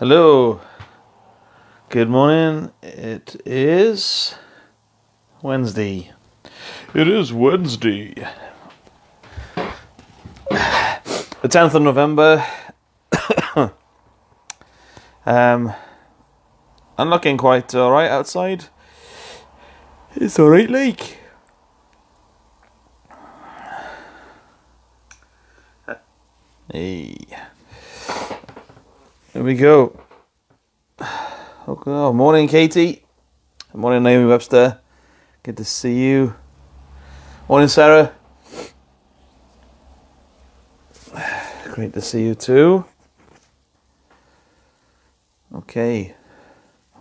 Hello. Good morning. It is Wednesday. It is Wednesday. The 10th of November. um, I'm looking quite alright outside. It's alright, like. Hey. Here we go. Oh, morning, Katie. Morning, Naomi Webster. Good to see you. Morning, Sarah. Great to see you too. Okay.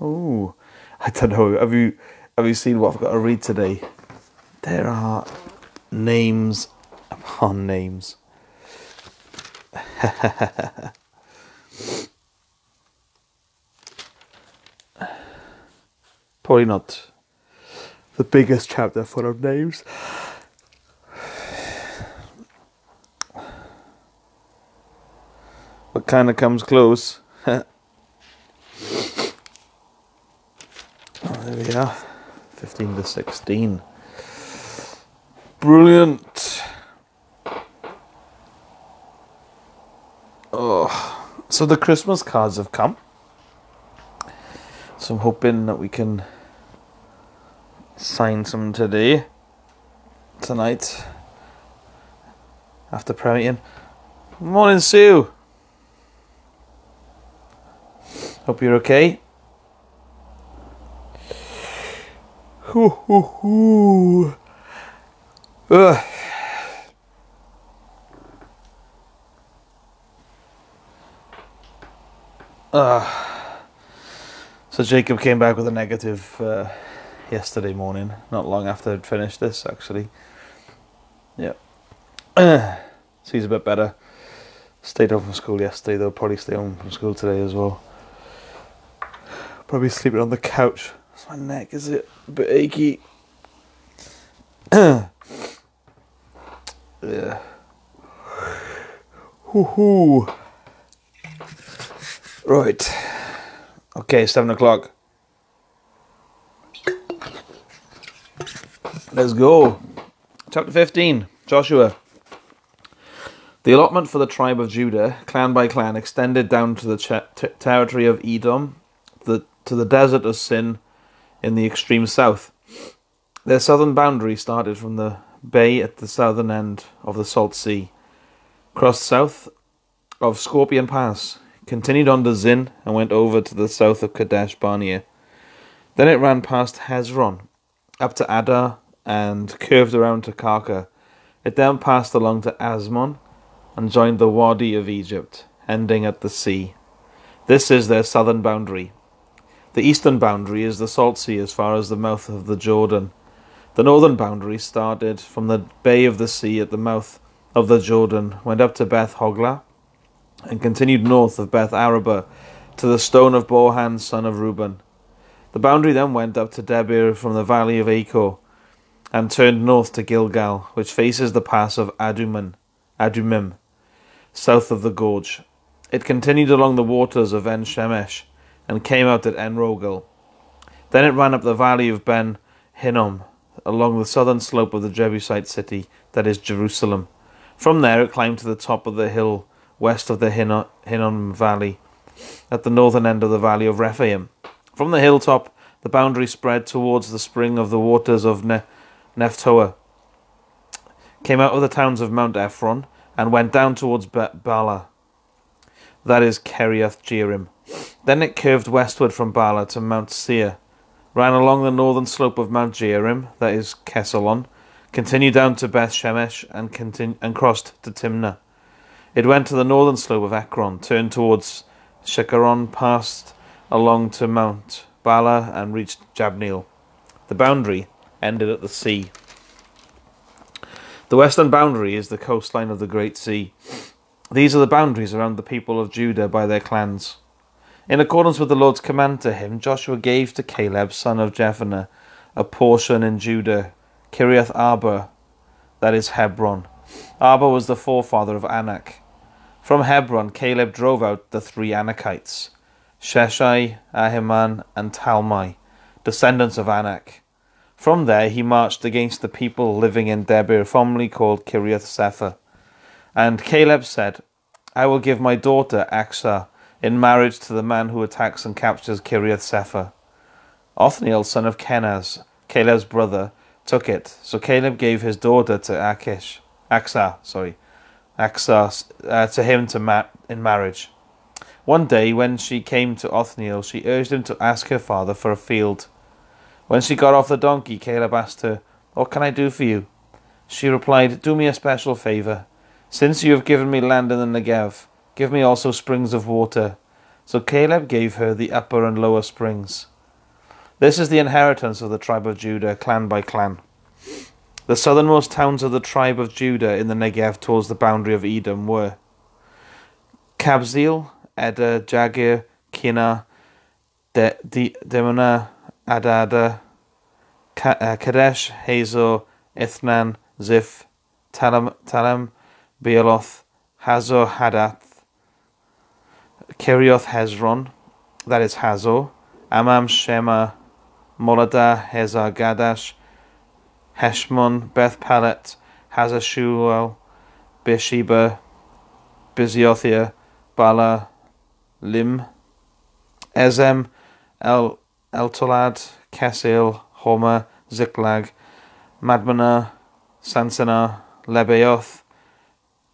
Oh, I don't know. Have you have you seen what I've got to read today? There are names upon names. Probably not the biggest chapter full of names. But kind of comes close. oh, there we are. 15 to 16. Brilliant. Oh, so the Christmas cards have come. So I'm hoping that we can sign some today, tonight, after premiering. Morning, Sue. Hope you're okay. Uh, so Jacob came back with a negative uh, yesterday morning, not long after I'd finished this, actually. Yeah. so he's a bit better. Stayed home from school yesterday, though. Probably stay home from school today as well. Probably sleeping on the couch. My neck is it a bit achy. yeah. Hoo-hoo. Right. Okay, seven o'clock. Let's go. Chapter 15 Joshua. The allotment for the tribe of Judah, clan by clan, extended down to the ch- territory of Edom, the, to the desert of Sin in the extreme south. Their southern boundary started from the bay at the southern end of the Salt Sea, crossed south of Scorpion Pass, continued on to Zin, and went over to the south of Kadesh Barnea. Then it ran past Hezron, up to Adar, and curved around to Karka. It then passed along to Azmon and joined the Wadi of Egypt, ending at the sea. This is their southern boundary. The eastern boundary is the Salt Sea as far as the mouth of the Jordan. The northern boundary started from the Bay of the Sea at the mouth of the Jordan, went up to Beth Hoglah, and continued north of Beth Arabah to the stone of Bohan, son of Reuben. The boundary then went up to Debir from the valley of Achor, and turned north to Gilgal, which faces the pass of Adumim, south of the gorge. It continued along the waters of En Shemesh, and came out at En Rogel. Then it ran up the valley of Ben Hinnom, along the southern slope of the Jebusite city, that is Jerusalem. From there it climbed to the top of the hill west of the Hinnom valley, at the northern end of the valley of Rephaim. From the hilltop, the boundary spread towards the spring of the waters of ne- Nephtoah, came out of the towns of Mount Ephron, and went down towards Be- Baalah, that is Kiriath Jearim. Then it curved westward from Baalah to Mount Seir, ran along the northern slope of Mount Jearim, that is Kesalon, continued down to Beth Shemesh, and, continu- and crossed to Timnah. It went to the northern slope of Ekron, turned towards Shikkeron, passed along to Mount Baalah, and reached Jabneel. The boundary ended at the sea. The western boundary is the coastline of the Great Sea. These are the boundaries around the people of Judah by their clans. In accordance with the Lord's command to him, Joshua gave to Caleb, son of Jephunneh, a portion in Judah, Kiriath Arba, that is Hebron. Arba was the forefather of Anak. From Hebron, Caleb drove out the three Anakites Sheshai, Ahiman, and Talmai, descendants of Anak. From there he marched against the people living in Debir, formerly called Kiriath Sepher. And Caleb said, I will give my daughter Achsah in marriage to the man who attacks and captures Kiriath Sepher. Othniel, son of Kenaz, Caleb's brother, took it. So Caleb gave his daughter to Achish, Achsah, sorry, Achsah, uh, to him to ma- in marriage. One day, when she came to Othniel, she urged him to ask her father for a field. When she got off the donkey, Caleb asked her, What can I do for you? She replied, Do me a special favor. Since you have given me land in the Negev, give me also springs of water. So Caleb gave her the upper and lower springs. This is the inheritance of the tribe of Judah, clan by clan. The southernmost towns of the tribe of Judah in the Negev towards the boundary of Edom were Kabzeel, Eder, Jagir, Kinah, De- De- Demona, Adadah, uh, Kadesh, Hazor, Ithnan, Ziph, Talam, Talam, Bealoth, Hazor, Hadath, Kirioth, Hezron, that is Hazor, Amam, Shema, Moladah, Hazar, Gadash, Heshmon, Beth Pelet, Hazashuel, Beersheba, Biziothiah, Baalah, Lim, Ezem, El Eltolad, Kesil, Homer, Ziklag, Madmannah, Sansannah, Lebaoth,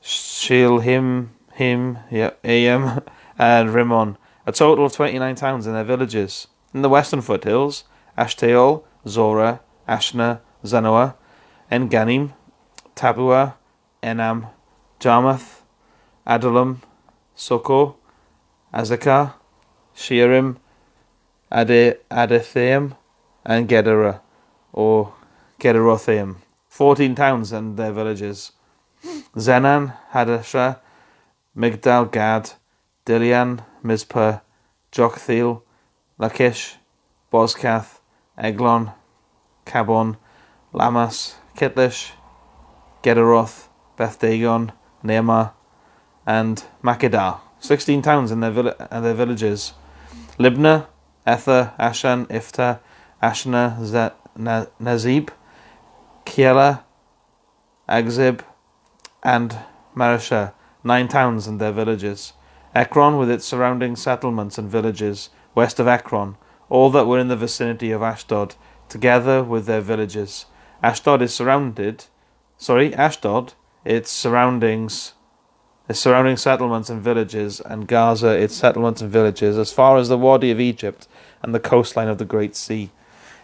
Shilhim, Him, Ayam, and Rimmon, a total of 29 towns and their villages. In the western foothills, Ashtaol, Zorah, Ashnah, Zanoah, Enganim, Tappuah, Enam, Jarmuth, Adullam, Soko, Azekah, Shearim, Adathaim, and Gedera, or Gederothaim. Fourteen towns and their villages. Zenan, Hadashah, Migdal Gad, Dilean, Mizpah, Joktheel, Lachish, Bozkath, Eglon, Kabbon, Lahmas, Kitlish, Gederoth, Beth Dagon, Neamah, and Makkedah. Sixteen towns and their, vill- and their villages. Libnah, Ether, Ashan, Iphtah, Ashnah, Nazib, Keilah, Akzib, and Mareshah, nine towns and their villages. Ekron with its surrounding settlements and villages, west of Ekron, all that were in the vicinity of Ashdod, together with their villages. Ashdod is surrounded, sorry, Ashdod, its surroundings, its surrounding settlements and villages, and Gaza, its settlements and villages, as far as the Wadi of Egypt and the coastline of the Great Sea.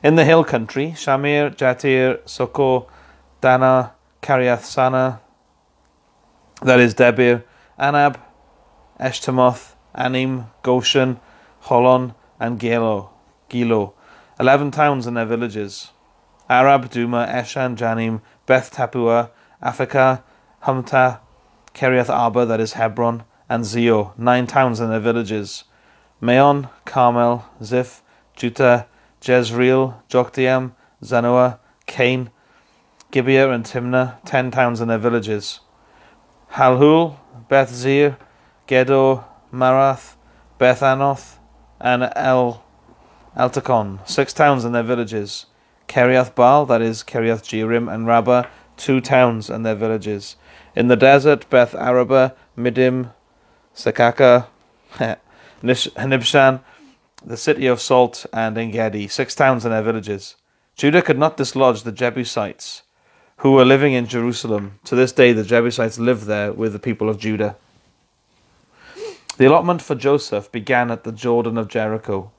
In the hill country, Shamir, Jattir, Soko, Dannah, Kiriath Sannah, that is Debir, Anab, Eshtemoth, Anim, Goshen, Holon, and Giloh, Giloh, eleven towns and their villages. Arab, Dumah, Eshan, Janim, Beth Tappuah, Aphekah, Humtah, Kiriath Arba, that is Hebron, and Zio, nine towns and their villages. Maon, Carmel, Ziph, Judah, Jezreel, Jokdeam, Zanoah, Kain, Gibeah, and Timnah, ten towns and their villages. Halhul, Beth Zir, Gedor, Maarath, Beth Anoth, and El Altacon, six towns and their villages. Kiriath Baal, that is Kiriath Jearim, and Rabbah, two towns and their villages. In the desert, Beth Arabah, Midim, Sekakah, Nibshan, the city of Salt, and En Gedi, six towns and their villages. Judah could not dislodge the Jebusites, who were living in Jerusalem. To this day, the Jebusites live there with the people of Judah. The allotment for Joseph began at the Jordan of Jericho,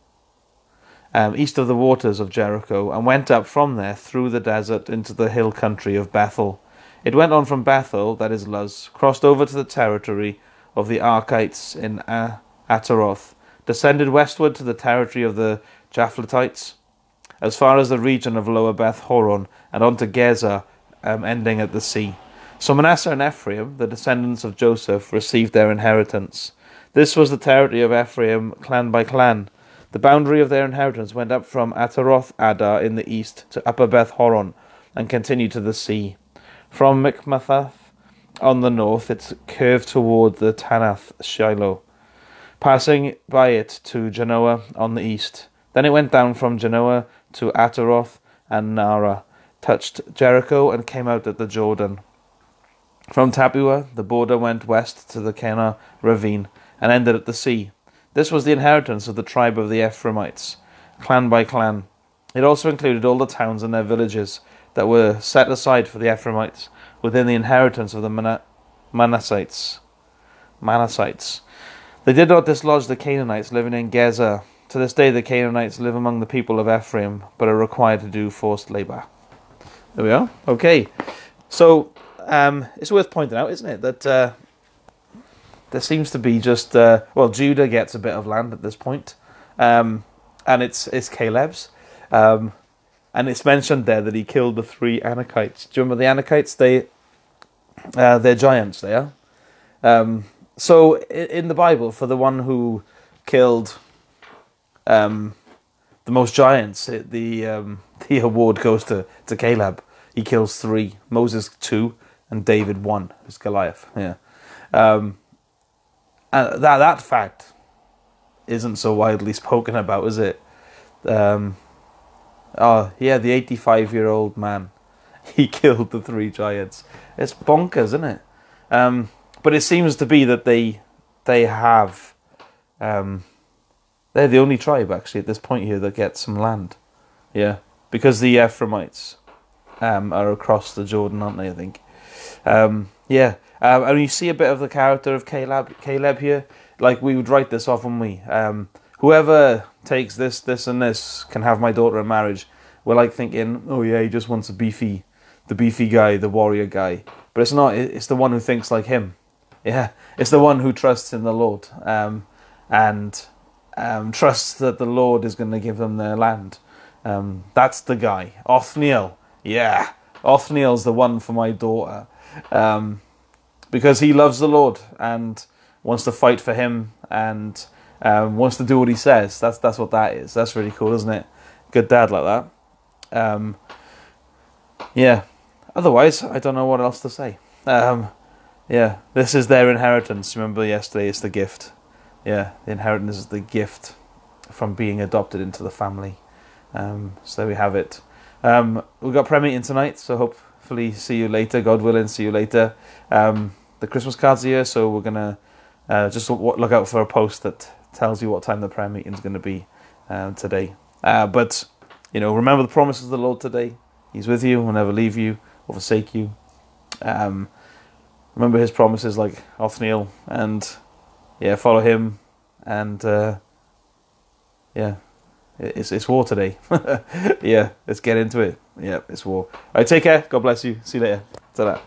um, east of the waters of Jericho, and went up from there through the desert into the hill country of Bethel. It went on from Bethel, that is Luz, crossed over to the territory of the Arkites in Ataroth, descended westward to the territory of the Japhletites, as far as the region of Lower Beth Horon, and on to Gezer, um, ending at the sea. So Manasseh and Ephraim, the descendants of Joseph, received their inheritance. This was the territory of Ephraim, clan by clan. The boundary of their inheritance went up from Ataroth Addar in the east to Upper Beth Horon, and continued to the sea. From Mikmethath on the north, it curved toward the Taanath Shiloh. passing by it to Janoah on the east. Then it went down from Janoah to Ataroth and Naarah, touched Jericho, and came out at the Jordan. From Tappuah, the border went west to the Kanah ravine and ended at the sea. This was the inheritance of the tribe of the Ephraimites, clan by clan. It also included all the towns and their villages that were set aside for the Ephraimites within the inheritance of the Mana- Manassites. Manassites. They did not dislodge the Canaanites living in Gezer. To this day, the Canaanites live among the people of Ephraim, but are required to do forced labor. There we are. Okay. So, um, it's worth pointing out, isn't it, that uh, there seems to be just uh, well, Judah gets a bit of land at this point, um, and it's it's Caleb's, um, and it's mentioned there that he killed the three Anakites. Do you remember the Anakites? They uh, they're giants. They are. Um, so in the Bible, for the one who killed um, the most giants, it, the um, the award goes to, to Caleb. He kills three. Moses two, and David one. It's Goliath. Yeah. Um, and that that fact isn't so widely spoken about, is it? Um, oh yeah, the eighty-five-year-old man, he killed the three giants. It's bonkers, isn't it? Um, but it seems to be that they they have um, they're the only tribe actually at this point here that gets some land. Yeah, because the Ephraimites um, are across the Jordan, aren't they? I think. Um, yeah, um, and you see a bit of the character of Caleb. Caleb here, like we would write this off, wouldn't we? Um, whoever takes this, this, and this can have my daughter in marriage. We're like thinking, oh yeah, he just wants a beefy, the beefy guy, the warrior guy. But it's not. It's the one who thinks like him. Yeah, it's the one who trusts in the Lord um, and um, trusts that the Lord is going to give them their land. Um, that's the guy. Othniel. Yeah, Othniel's the one for my daughter. Um, because he loves the Lord and wants to fight for him and um, wants to do what he says. That's that's what that is. That's really cool, isn't it? Good dad like that. Um, yeah. Otherwise, I don't know what else to say. Um, yeah, this is their inheritance. Remember yesterday, it's the gift. Yeah, the inheritance is the gift from being adopted into the family. Um, so there we have it. Um, we've got prayer meeting tonight, so hopefully see you later. God willing, see you later. Um, the Christmas cards are here, so we're gonna uh, just look out for a post that tells you what time the prayer meeting is going to be uh, today. Uh, but you know, remember the promises of the Lord today. He's with you, will never leave you or forsake you. Um, remember His promises, like Othniel, and yeah, follow Him, and uh, yeah, it's it's war today. yeah, let's get into it. Yeah, it's war. All right, take care. God bless you. See you later. Ta-da.